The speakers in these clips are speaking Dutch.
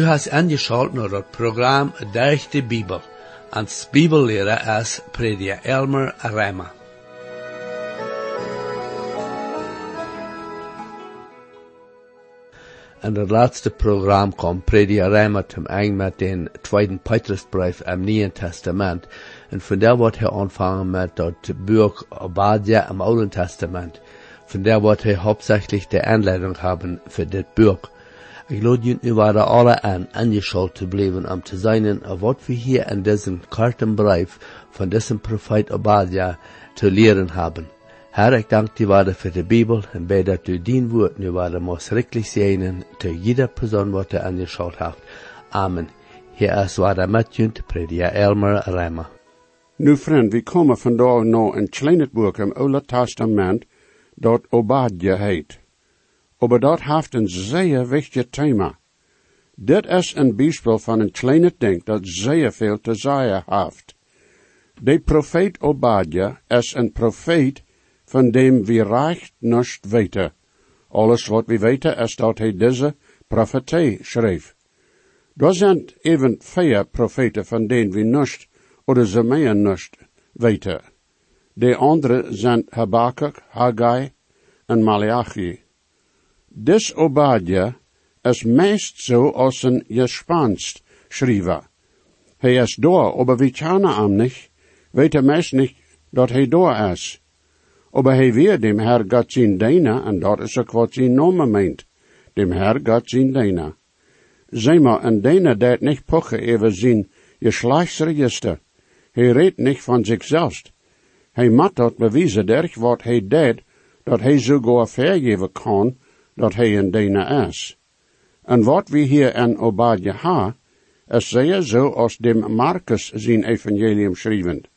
Du hast angeschaut naar het programma Durch de Bibel. Als Bibellehrer is Prediger Elmer Rema. In het laatste programma kwam Prediger Rema zum eind met den tweeden Petrusbrief im Nieuwen Testament. En van daar wordt hij aanvangen met dat boek Obadiah im Oude Testament. Von der wordt hij hauptsächlich de Anleitung haben für dit boek. Jullie waren alle an, angeschaut zu bleiben, um zu sein, was wir hier in diesem Kartenbrief von diesem Prophet Obadiah zu lehren haben. Herr, ich danke dir waren für die Bibel und bete, dass du dein Wort nu waren muss wirklich sehen, zu jeder Person, was du angeschaut hast. Amen. Hier ist war met jullie, Prediger Elmer Reimer. Nu vriend, we komen vandaag naar een klein boek im Oude Testament dat Obadja heet. Aber dat heeft een zeer wichtig thema. Dit is een bijspel van een kleine ding dat zeer veel te zeggen heeft. De profeet Obadja is een profeet van dem we recht nicht weten. Alles wat we weten is dat hij deze profetie schreef. Er zijn even vier profeten van denen we nicht oder ze meer nicht weten. De andere zijn Habakkuk, Haggai en Malachi. Dis Obadja is meest zo als een gespanst schrijver. Hij is door, aber we kennen hem niet, weten meest niet dat hij door is. Aber hij weer dem Herr Gott zijn deina, en dat is ook wat zijn nomen meint. Dem Herr Gott zijn deina. Zeg maar, en deina dat niet pochen even zijn geslachtsregister. Hij redt niet van zichzelf. Hij moet dat bewijzen durch wat hij deed, dat hij sogar vergeven kan, dat hij een dena is. En wat we hier in Obadja ha, is zeer zo als dem Marcus zijn evangelium schrijvend.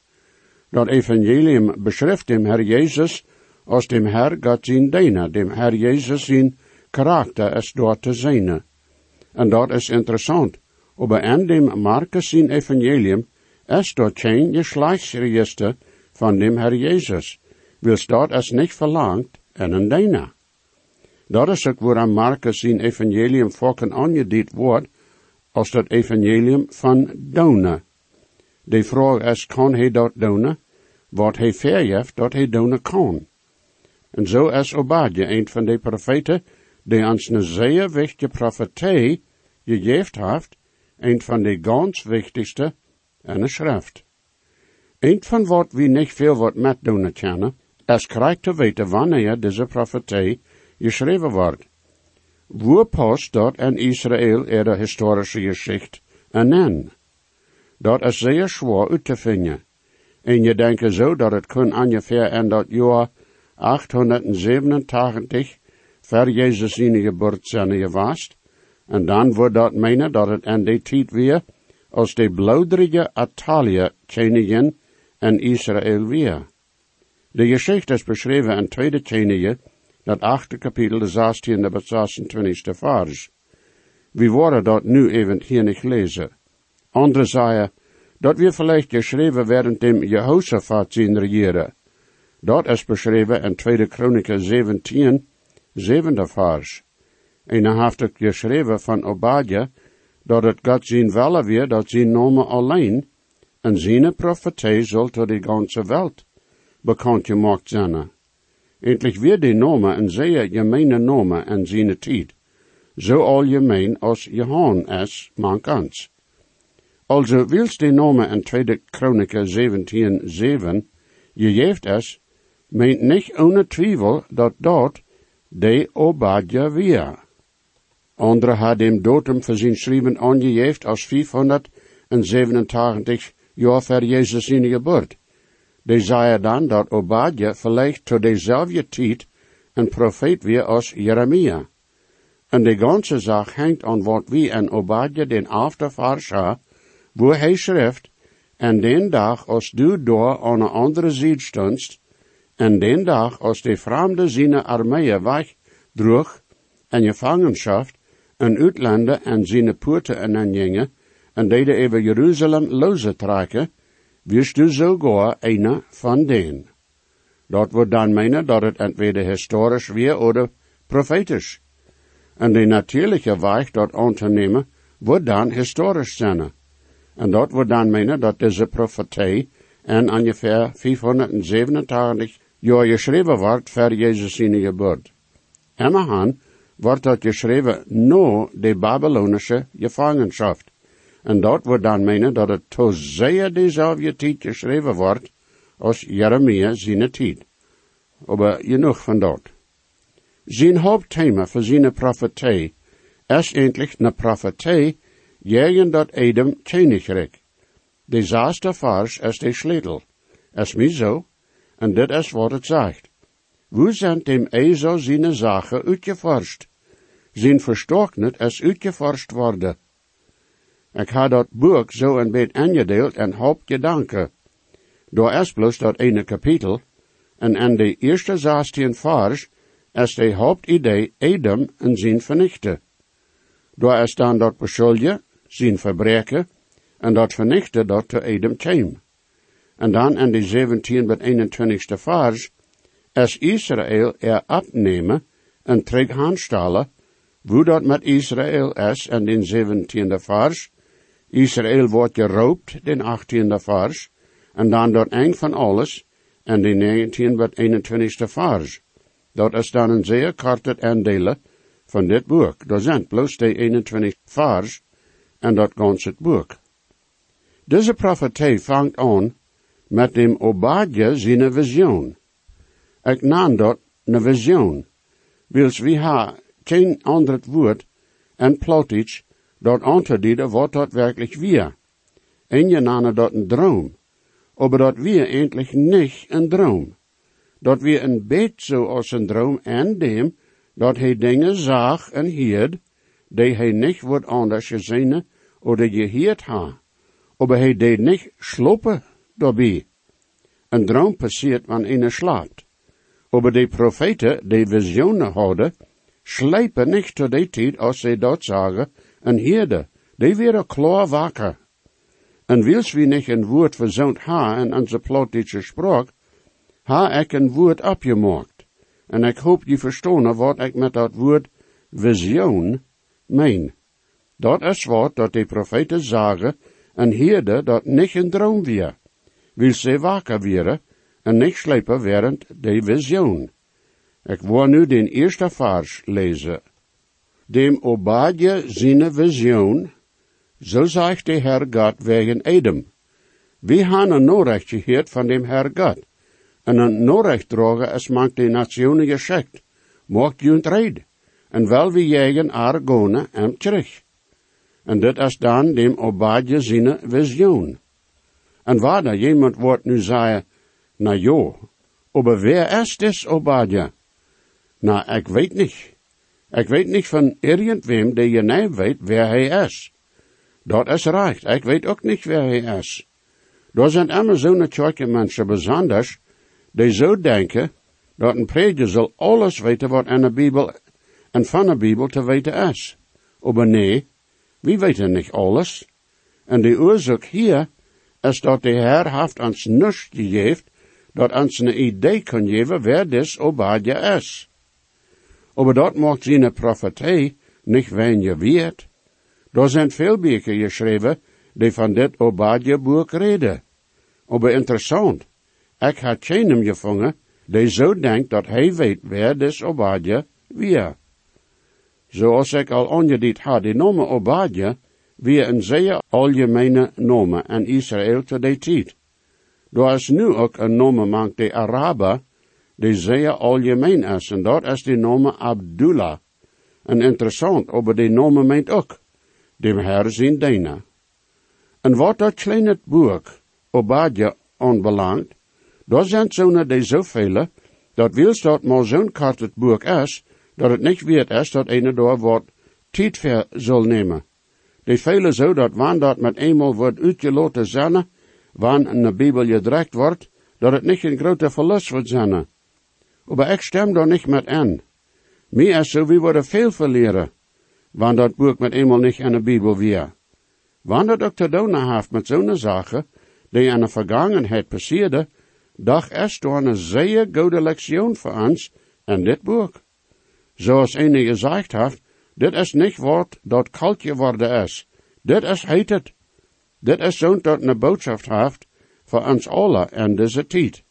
Dat evangelium beschrijft dem Herr Jezus als dem Herr Gott zijn dena, dem Herr Jezus zijn karakter is door te zijn. En dat is interessant, aber in dem Marcus zijn evangelium is dort geen geslachtsregister van dem Herr Jezus, wils dat is niet verlangt en een dena. Ook waarom Marcus zijn evangelium volken aangediend wordt als dat evangelium van Dona. De vraag is, kan hij dat doen? Wat hij verjeft, dat hij doen kan. En zo is Obadja een van de profeten die ons een zeer wichtige profetie gegeven heeft, een van de ganz wichtigste in de schrift. Een van wat we niet veel wat met doen kennen, is krijgt te weten wanneer deze profetie geschreven wordt. Wo past dat in Israël er de historische geschichte en en? Dat is zeer zwaar uit te vinden. En je denkt zo dat het kun ongeveer in dat jaar 887 ver Jezus zijn geboorte zijn geweest. En dan wordt dat menen dat het in die tijd weer als de bloederige Atalia koningin in Israël weer. De geschichte is beschreven in tweede Könige, dat achte kapitel, de zestiende tot 26 vers. We worden dat nu even hier niet lezen. Andere zeiden, dat we vielleicht geschreven werden dem Jehoshaphat zien regeren. Dat is beschreven in tweede Chroniker 17, zevende vers. En hij heeft ook geschreven van Obadja, dat het God zien welle weer, dat zijn nomen alleen, en zijn profetie zal tot de ganze welt bekend gemaakt zijn. Endlich weer die Nome een zeer gemeene Nome in zijn tijd, zo algemeen als Johan is mankans. Also wils die Nome in 2 Chroniker 17, 7 gegeven is, meent niet ohne twijfel dat dat de Obadja weer. Andere had dem Dotum voor zijn schrijven aangegeven als 587 jaar voor Jezus zijn geboorte. De zei dan dat Obadja vielleicht tot dezelfde tijd een profeet weer als Jeremia. En de ganze zaak hangt aan wat wie en Obadja den aftervars wo hij schrift, en den dag als du door aan een andere zijde stondst, en den dag als de vreemde zijn armeeën weg droeg, en gevangenschap, en uitlanden en zijn poorten en en en deden over Jeruzalem loze wirst du sogar einer van den. Dat wordt dan menen dat het entweder historisch weer oder prophetisch. En de natuurlijke weg dat aan te nemen, wordt dan historisch zijn. En dat wordt dan menen dat deze profetie en ongeveer 587 jaar geschreven wordt voor Jezus zijn geboorte. Immerhan wordt dat geschreven no de Babylonische gevangenschap. En dat wordt dan menen dat het zeer dezelfde tijd geschreven wordt als Jeremia zijn tijd. Maar genoeg van dat. Zijn hoofdthema voor zijn profetie is eindelijk een profetie jegen dat Edom Königreich. De zesde vers is de sleutel. Is mij zo, en dit is wat het zegt. Wo zijn dem Ezo zijn zaken uitgeforscht? Zijn verstocknet is uitgeforscht worden. Ik ha dat boek zo een beetje aangedeeld en hoop gedanken. Door is bloos dat ene kapitel, en in de eerste zestien vers is de hoofdidee Edom en zijn vernichten. Door is dan dat beschuldigen, zijn verbreken, en dat vernichten dat te Edom kwam. En dan in de 17 tot 21ste vers is Israël er abnemen en terug aanstellen, wo dat met Israël is in de 17e vers. Israël wordt geroopt, den 18e vers, en dan dat eng van alles, en de 19 tot 21ste vers. Dat is dan een zeer korte aandelen van dit boek. Dat zijn bloos de 21 vers en dat ganse boek. Deze profetie vangt aan met dem Obadja zijn visioen. Ik naam dat een visioen. Wils wie ha geen ander woord en plotisch dat antwoorden wat dat werkelijk weer. En je namen dat een droom. Aber dat weer eindelijk niet een droom. Dat weer een beet zo als een droom en dem, dat hij dingen zag en hierd, die hij niet wordt anders gezien oder geheerd ha. Aber hij deed niet slopen daarbij. Een droom passiert wanneer een slaapt. Aber de profeten, die visionen hadden, slijpen niet tot die tijd als ze dat zagen, en hierde, die weer klaar wakker. En wils wie niet een woord verzoend ha in onze plotische spraak, ha ik een woord opgemaakt. En ik hoop je verstaan wat ik met dat woord visioen meen. Dat is wat dat de profeten zagen en hierde dat niet een droom weer. Wil ze wakker weer en niet slepen während de visioen. Ik wil nu den eerste vers lezen. Dem Obadje zine visioen, zo zegt de Herr God wegen Edom. We han een Norecht geheerd van dem Herr God. En een Norecht drogen is mank de nationen geschikt. Mocht junt red. En wel wie jegen Argone en terug. En dit is dan dem Obadje zine visioen. En waar da jemand wordt nu zeggen, na jo, aber wer is des Obadja? Na, ik weet niet. Ik weet niet van irgendwem die je niet weet wer hij is. Dat is recht, ik weet ook niet wer hij is. Er zijn immer zo'n tjoike mensen besonders, die zo denken, dat een prediker zal alles weten wat in de Bijbel en van de Bijbel te weten is. Maar nee, we weten niet alles. En de oorzaak hier is dat de Heer heeft ons niets gegeven, dat ons een idee kan geven wer dis Obadja is. Aber dat maakt zijn profetie niet weinig weert. Er zijn veel boeken geschreven die van dit Obadja-boek reden. Aber interessant, ik had geen gevangen die zo denkt dat hij weet wer dis Obadja weer. Zoals ik al aangediend had, de naam Obadja wie een zeer algemene naam in Israël te die tijd. Er is nu ook een naam mank de Araber, die zeer algemeen is, en dat is de naam Abdullah. En interessant, aber die naam meent ook, dem Herr zijn. En wat dat kleine boek, Obadja, aanbelangt, daar zijn zo'n die zoveel, dat wils dat maar zo'n kort het boek is, dat het niet weet is dat een daar wat tijd zal nemen. Die velen zo dat wanneer dat met eenmaal wordt uitgelaten zijn, wanneer de Bijbel gedrukt wordt, dat het niet een grote verlust wordt zijn. Maar ik stem daar niet met in. Meer is zo, we worden veel verleren, wanneer dat boek met eenmaal niet in de Bijbel weer. Wanneer dat ook te heeft met zo'n zaken, die in de vergangenheid passeerde, dag is door een zeer goede lektion voor ons in dit boek. Zoals een gezegd heeft, dit is niet wat dat kalt geworden is. Dit is heet het. Dit is zo'n dat een boodschap heeft voor ons alle en deze tijd.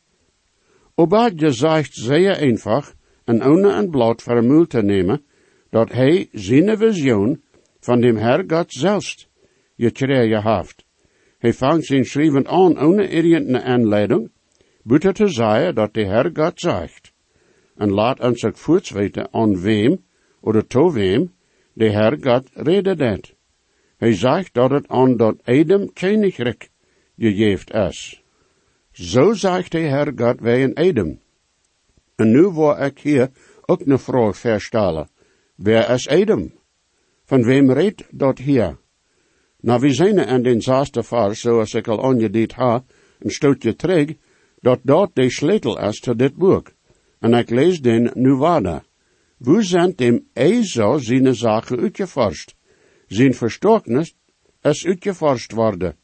Obadje zegt zeer eenvoudig en ohne voor een te nemen, dat hij zijn visioen van dem Herr Gott zelfs gekregen heeft. Hij vangt zijn schrijven aan ohne irgendeine aanleiding, buiten te zeggen dat de Herr Gott zegt. En laat ons ook voorts weten aan wem, oder to wem, de Herr Gott redet. Hij zegt dat het aan dat Edem koninkrijk gegeven is. Zo zegt de Herr Gott wij in Edem. En nu wil ik hier ook een vraag verstellen. Wer is Edem? Van wem redt dat hier? Nou, we zijn in den zesde vers, zoals ik al aangediend ha, een stukje terug, dat dat de sleutel is tot dit boek. En ik lees den nu verder. Wo zijn dem Esau zijn zaken uitgeforst? Zijn verstoornis is uitgeforst worden.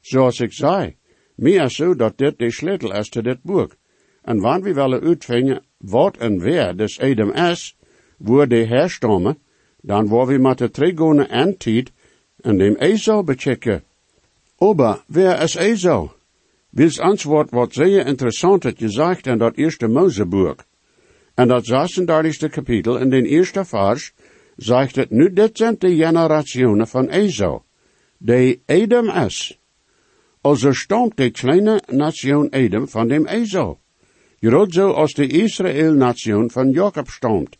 Zoals ik zei, meer zo dat dit de sleutel is tot dit boek. En wanneer we willen uitvinden wat en wer des Edem is, wo de herstammen, dan waar we met de trigone antiet en dem Esau bechecken. Aber wer is Esau? Wils antwoord wat zeer interessant het gezegd in dat eerste Moseboek. En dat 36 kapitel in den eerste vers zegt het nu dit zijn de generationen van Esau, de Edom is. Also stammt de kleine nation Edom van dem Esau. Groot zo als de Israël-nation van Jacob stammt.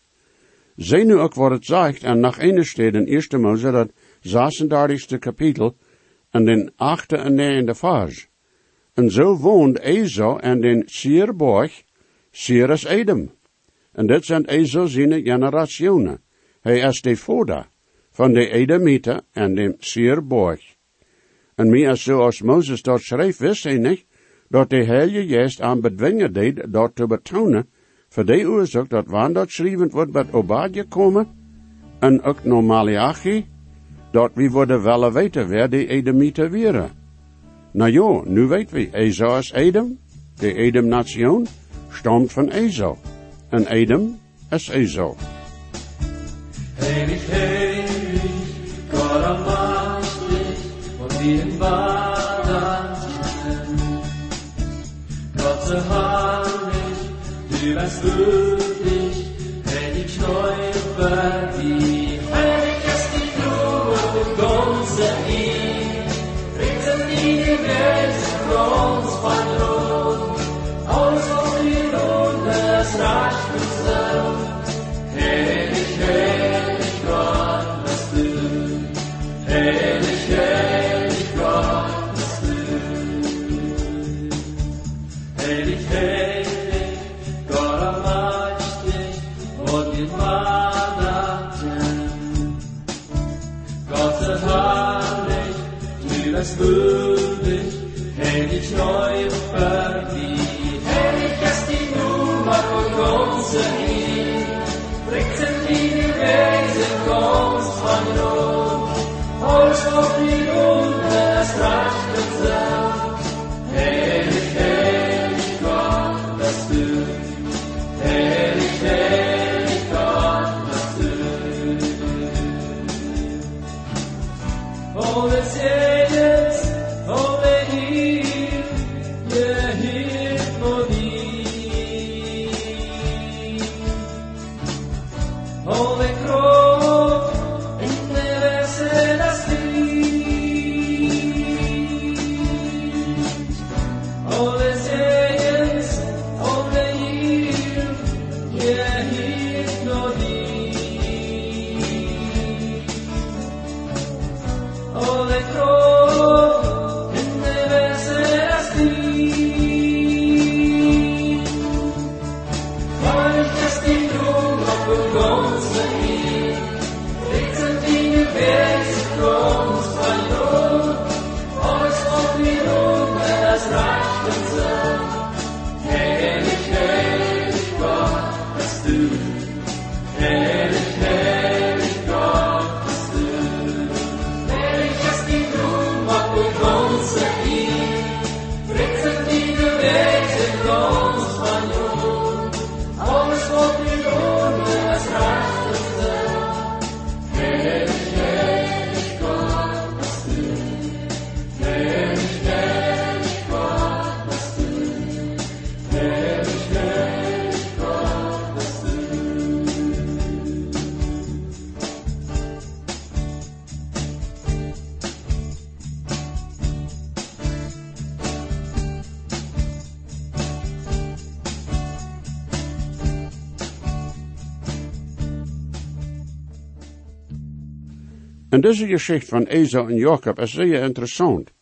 Zie nu ook wat het zegt, en nach ene steed in eerste Mose dat 36 kapitel en den achte en negende vers. En zo woont Esau en den Sierborg, Sier is Edom. En dit zijn Esau zijn generationen. Hij is de vader van de Edomieten en de Sierborg. En meer zoals Mozes dat schreef, wist hij niet, dat de Heilige Geest aan bedwingen deed dat te betonen, voor de oorzaak dat wanneer dat schrijvend wordt met Obadje komen, en ook naar Malachi, dat we worden wel weten wer de Edomieten waren. Nou ja, nu weten we, Esau is Edom, de Edom-nation, stamt van Esau. En Edom is Esau. Heilig, heilig, allmächtig, und wir im Baden. Gott so herrlich, du bist würdig, heilig Knäufer, En deze geschichte van Esau en Jacob is zeer interessant.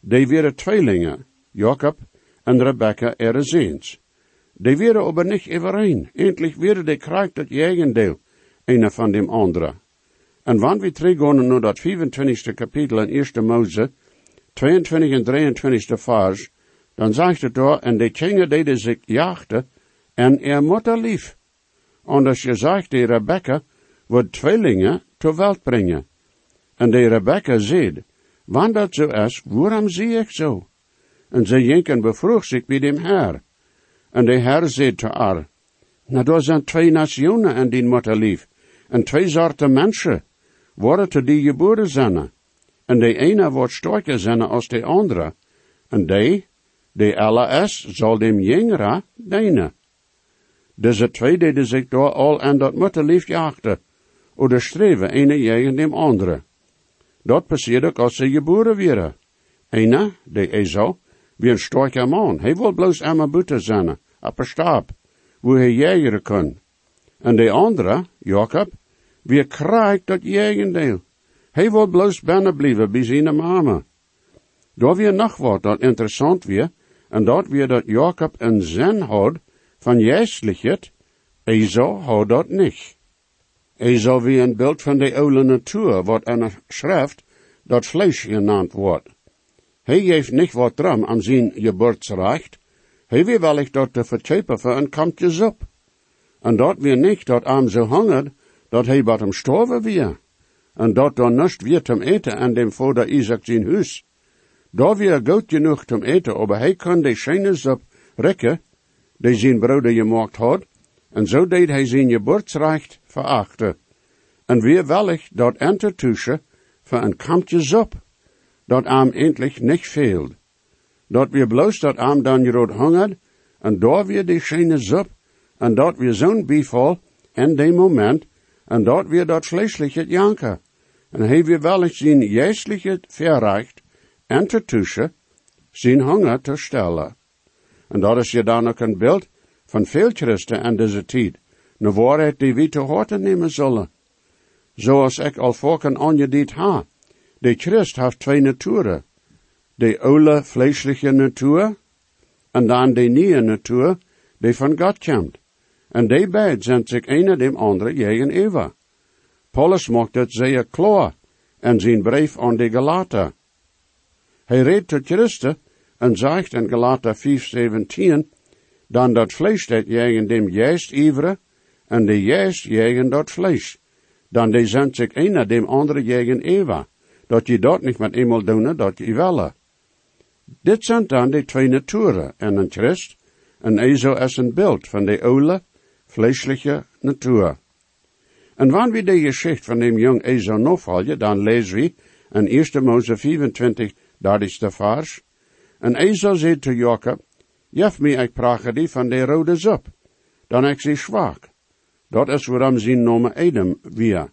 Die waren tweelingen, Jacob en Rebecca er eens. Die waren aber niet. Eindelijk werden die krijg dat jegendeel, een van dem andere. En wanneer we teruggaan naar dat 25e kapitel in 1 Mose, 22 en 23 vers, dan zegt het daar, en de kingen deden zich jachten, en er moeder lief. Anders je zegt, die Rebecca wordt tweelingen ter welt brengen. En de Rebecca zei, wanneer dat zo is, waarom zie ik zo? En ze jenken bevroeg zich bij dem Herr. En de Herr zei te haar, nou, daar zijn twee nationen en die moeder lief, en twee soorten mensen, worden te die geboren zijn. En de ene wordt sterker zijn als de andere. En de alle is, zal dem jongere dienen. Deze twee deden zich door al aan dat mutterlief jaagden, oder streven ene tegen dem andere. Dat passeerde ook als ze geboren werden. Ene, de Esau, wie een sterke man, hij wil bloos aan buiten zijn, op een stap, wo hij jagen kan. En de andere, Jacob, wie krijgt dat jagendeel. Hij wil bloos binnen blijven bij zijn mama. Daar weer nog wat dat interessant weer, en dat weer dat Jacob een zin had van geestelijkheid, Esau had dat niet. Esau wie een beeld van de oude natuur, wat een schrift dat vlees genaamd wordt. Hij heeft niet wat dram aan zijn geboortsrecht, hij wil wellicht dat te verchepen voor een kampje zop. En dat weer niet dat aan zo hangert, dat hij wat hem storven weer. En dat dan nust weer te eten aan dem vader Isaac zijn huis. Daar weer goed genoeg te eten, aber hij kan de schijne zop rekken, die zijn broeder gemaakt had, en zo deed hij zijn geboortsrecht verachten. En weer wellicht dat entertussen voor een kampje zop, dat aan eindelijk niet veelt. Dat weer bloos dat aan dan rood hongert, en daar weer die schijne zop, en dat weer zo'n bifal, in de moment, en dat weer dat vleesliche janken. En hij weer wel eens zijn geestliche verreicht, en tussen zijn honger te stellen. En dat is je dan ook een beeld van veel christen in deze tijd, een waarheid die we te nemen zullen. Zoals ik al vorken aangediend ha. De Christ heeft twee naturen. De oude vleeselijke natuur, en dan de nieuwe natuur, die van God komt. En die beiden zijn zich een dem andere gegenüber. Paulus maakt het zeer klaar in zijn brief aan de Galater. Hij redt tot Christen en zegt in Galater 5:17, dan dat vlees dat jegen dem juist iveren, en de juist jegen dat vlees. Dan die zijn zich een dem andere jegen Eva, dat je dat niet met eenmaal doen dat je willen. Dit zijn dan de twee naturen, en een Christ, en Ezo is een beeld van de oude, vleeselijke natuur. En wanneer we de geschichte van dem jong Ezo nog dan lezen we in 1 Mose 24, dat is de vers. En Ezo zei te Jacob, Jef me ik prache die van de rode zop, dan ik zie zwak. Dat is waarom zijn nomen Edom via.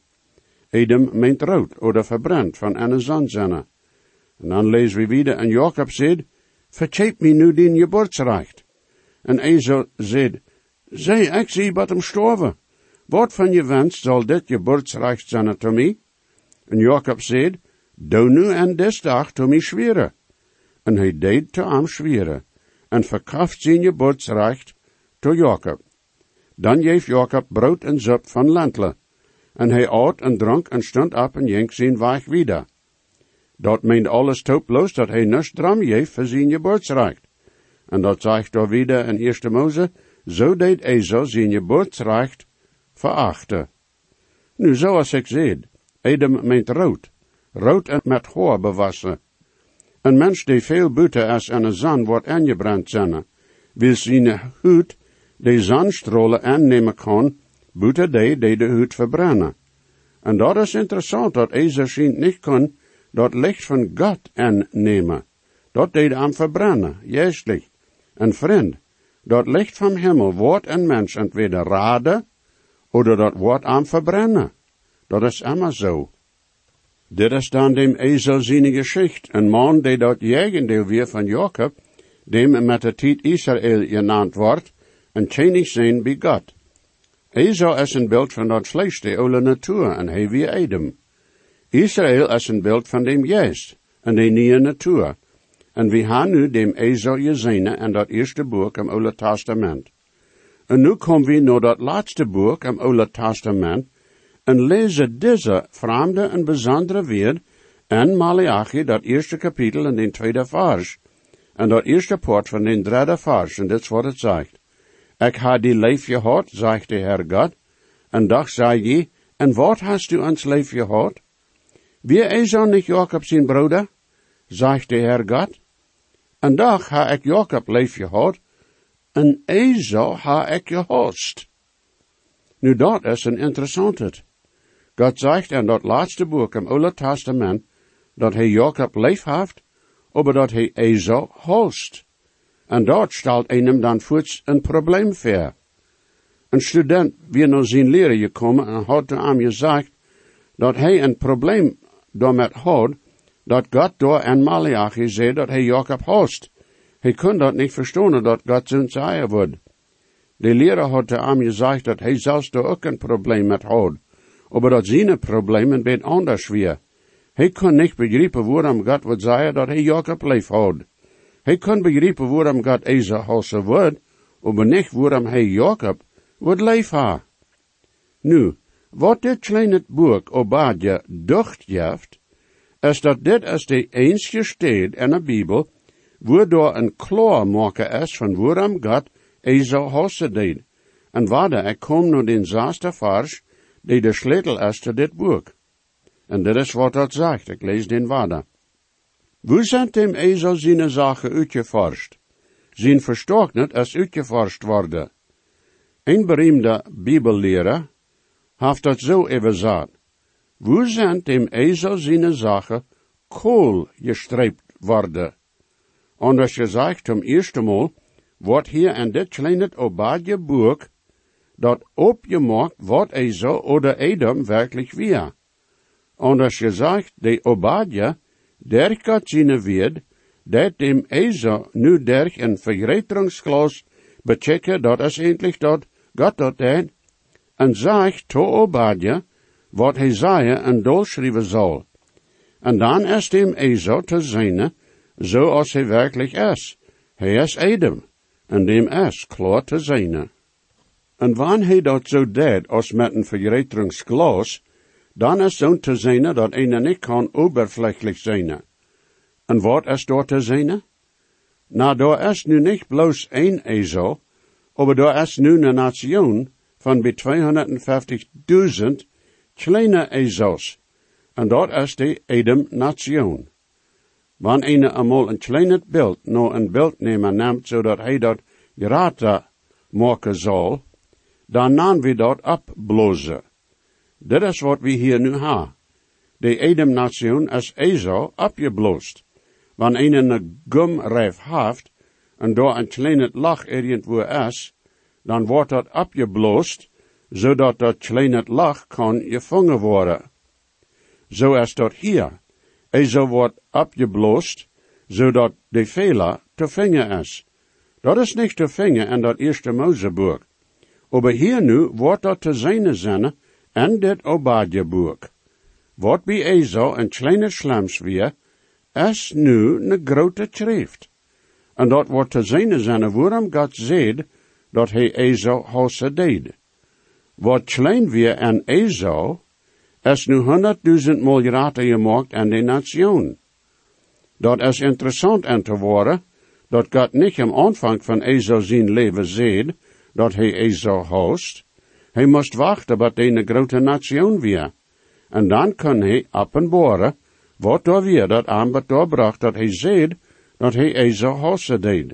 Edom meent rood, oder verbrand van een zandzenne. En dan lezen we weer, en Jacob zei, vercheep me nu din geboortsrecht. En Ezo zei, zij, ik zie wat hem storven. Wat van je wens zal dit geboortsrecht zijn to mij? En Jacob zei, doe nu en des dag to mij schweren. En hij deed te am schweren, en verkaft zijn geboortsrecht to Jacob. Dan geef Jacob brood en zup van lantle. En hij at en dronk en stond op en jenk zijn weg wieder. Dat meent alles tooploos dat hij nus dram geeft voor zijn geboortsrecht. En dat zegt daar wieder in Eerste Mose, zo deed Esau zijn geboortsrecht verachten. Nu, zoals ik zei, Edom meent rood, rood en met hoor bewassen. Een mens die veel buiten is en een zon wordt aangebrand zijn, wil zijn huid de zonstralen aannemen kan, buiten die die de huid verbrennen. En dat is interessant dat Esau schijnt niet kan dat licht van God aannemen. Dat deed hem verbrennen, juistlijk. En vriend, dat licht van Himmel wordt een mens entweder raden, oder dat wordt aan verbrennen. Dat is immer zo. Dit is dan dem Esel zijn geschicht. Een man die dat jegendeel weer van Jacob, dem met de tijd Israël genaamd wordt, en tjenig zijn God. Esau is een beeld van dat vlees, de oude natuur, en hij wie Edom. Israël is een beeld van dem geest en de nieuwe natuur. En we gaan nu dem Ezo gezien en dat eerste boek im Oude Testament. En nu komen we naar dat laatste boek im Oude Testament en lezen deze vreemde en bijzondere weer en Malachi, dat eerste kapitel en den tweede vers. En dat eerste poort van den derde vers, en dit is wat het zegt. Ik ha die leef gehad, zegt de Heer God, en dag zei je, en wat hast u ans leef gehad? Wie is er niet Jacob zijn broeder? zegt de Heer God. En dag ha ik Jacob leef gehad, en Esau ha ik gehost. Nu dat is een interessante. God zegt in dat laatste boek im Oude Testament, dat hij Jacob leef heeft, aber dat hij Esau host. En dat stelt einem dan voets een probleem voor. Een student wie naar zijn leren gekomen en had hem gezegd dat hij een probleem daarmee had, dat God door en Malachi zei dat hij Jacob host. Hij kon dat niet verstaan dat God zijn zeggen wordt. De leraar had hem gezegd dat hij zelfs daar ook een probleem met had, maar dat zijn probleem een beetje anders weer. Hij kon niet begrijpen waarom God would zeggen dat hij Jacob leef had. Hij kon begrijpen waarom God Esau hossen wordt, maar niet waarom hij Jacob would leef ha. Nu, wat dit kleine boek Obadja ducht heeft, is dat dit is de enige stad in de Bijbel, waardoor een klaarmaker is van waarom God Esau hossen deed. En waarde ik kom naar den zesde vers, die de sleutel is te dit boek. En dit is wat dat zegt, ik lees den waarde. Wo zijn dem Esau zijn zaken uitgeforscht? Zijn verstocknet is uitgeforscht worden. Een beroemde bibelleraar heeft dat zo even gezegd. Wo zijn dem Esau zijn zaken kool gestreept worden? Anders gezegd, zum eerste Mal, wordt hier in dit kleine Obadje boek dat opgemaakt wat Esau oder Edom werkelijk weer. Anders gezegd, de Obadja, der gaat zien wird, dat dem Esau nu derg een vergreteringsglas bechecken, dat is eindelijk dat God dat deed, en zegt to Obadja, wat zei en dolschrijven zal. En dan is dem Esau te zijn, zoals hij werkelijk is. Hij is Edom, en dem is klaar te zijn. En wanneer hij dat zo deed, als met een vergreteringsglas, dan is zo'n te zijn dat een niet kan oberflächlich zijn. En wat is door te zijn? Nou, daar is nu niet bloos één Esau, maar daar is nu een nation van bij 250.000 kleine Esaus. En dat is de Edom-nation. Wanneer een eenmaal een klein beeld nou een beeldnemer neemt, zodat hij dat gratis maken zal, we dat opblozen. Dit is wat we hier nu ha. De Edom-nation is Esau opgeblost. Wanneer een gumrijf haft, en door een kleine lach irgendwo is, dan wordt dat opgeblost, zodat dat kleine lach kan gevangen worden. Zo is dat hier. Esau wordt opgeblost, zodat de vela te vingen is. Dat is niet te vingen in dat eerste Mozeboek. Maar hier nu wordt dat te zijn zinnen en dit Obadja-boek. Wat bij Esau een kleine slams weer, is nu een grote schrift. En dat wordt te zijn zinnen waarom God zegt dat hij Esau hosse deed. Wat klein weer en Esau, is nu honderdduizend miljarden gemaakt aan de nation. Dat is interessant aan te worden, dat God niet am aanvang van Esau zijn leven zegt, dat hij Esau host. Hij moest wachten wat een grote nation weer. En dan kan hij openbaren, wat door weer dat aanbod doorbracht dat hij zei dat hij Esau hosten deed.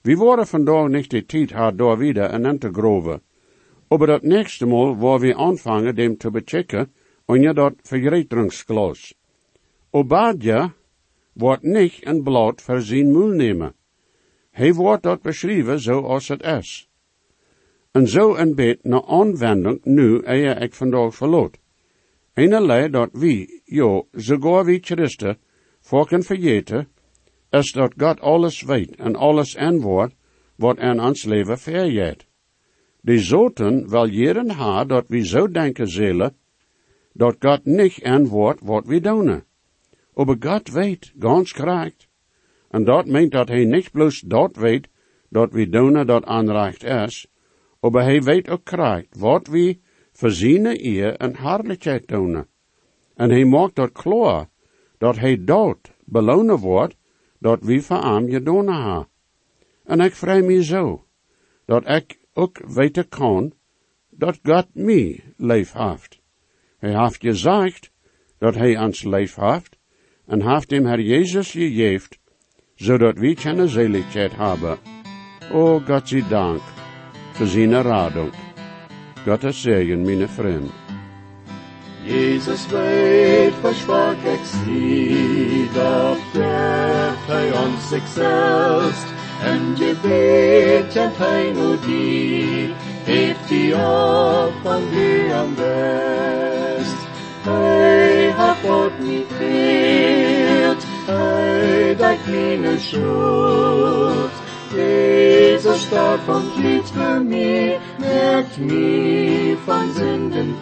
We worden vandaag niet de tijd had door weer en te groven. Maar dat nächste Mal waar we aanvangen dem te bechecken, onder dat vergreteringsglas. Obadja wordt niet een blad voor zijn nemen. Hij wordt dat beschreven zoals het is. En zo een beetje naar aanwending nu eer ik vandaag verloot. Een lei dat wie, jo, sogar wie Christen, volken vergeten, is dat God alles weet en alles antwoord wat in ons leven verjeet. De zoten wel jeren ha dat we zo denken zullen, dat Gott nicht antwoordt wat we doen. Aber Gott weet, ganz korrekt. En dat meint dat hij niet bloos dat weet, dat we doen dat aanrecht is, aber hij weet ook korrekt wat we zijn eer en hartelijkheid doen. En hij maakt dat klaar, dat hij dat belonen wordt, dat we voor hem gedaan hebben. En ik vraag me zo, dat ik ook weten kan, dat God mij leef heeft. Hij heeft gezegd dat hij ons leef heeft, en heeft hem Herr Jezus gegeven, zodat we keine zeligheid hebben. O God zij dank voor zijn radung. Gottes zegen, mijn vriend. Jesus weet versprach ik zie, doch geeft hij ons zichzelf. En gebet kent hij nu die, heeft die op van wie am best. Hij hat God niet veert, hij dekt meine schuld. Jezus starb und litt für mich, mich von Sünden.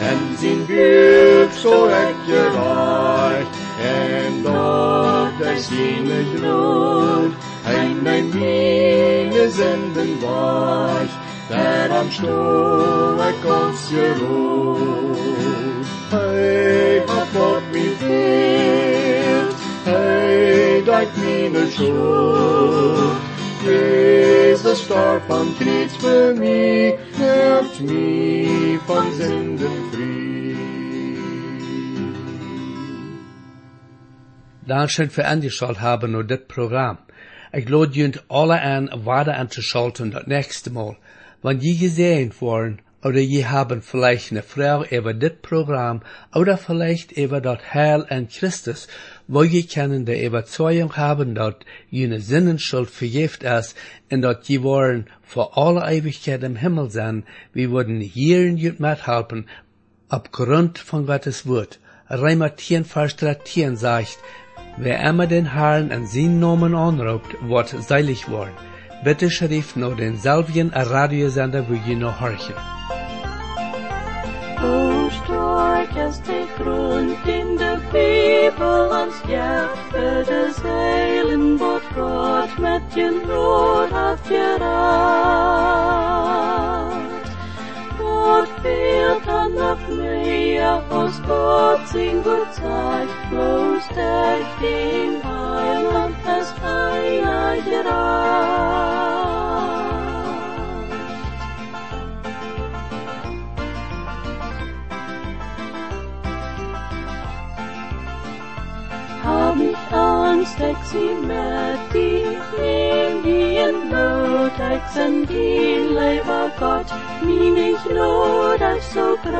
En zijn buik zo ik gereicht, en dort er seine Glut, ein mein meine Sünden weich, der am Stock uns geruht. Hey, hat Gott mich dein meine Schuld. Jesus starb am Kreuz für mich, hilft mich von Sünden frei. Dankeschön für angeschaut haben nur das Programm. Ich lade junt alle an, weiter anzuschalten das nächste Mal. Wenn je gesehen worden, oder je haben vielleicht eine Frage über das Programm, oder vielleicht über das Heil an Christus, wo je können die Überzeugung haben, dass jene Sinnenschuld vergift ist, und dass je wollen vor aller Ewigkeit im Himmel sein, wir würden hier in jut mithelfen, aufgrund von Gottes Wort. Reimer 10, Vers 13 sagt, Wer immer den Herrn an seinen Namen anruft, wird seilig worden. Bitte schrift noch den selben Radiosender, wo ihr noch horchen. Hoe sterk is de grond in de Bibel ons ja, het is heilen wat God met je brood heeft geraad. Wat fehlt dan nog meer als God zijn goed zei, bloos echt in heiland is hij geraad. Seximati, Indian Notex and Lever Gott, Min ich nur das so brot.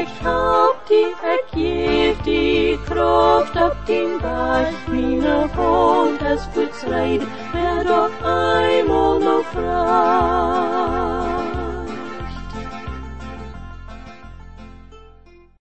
Ich hab die, ich geb die Kraft ab den Bach, Mine Hand, es wird's reid, wer doch einmal noch fragt.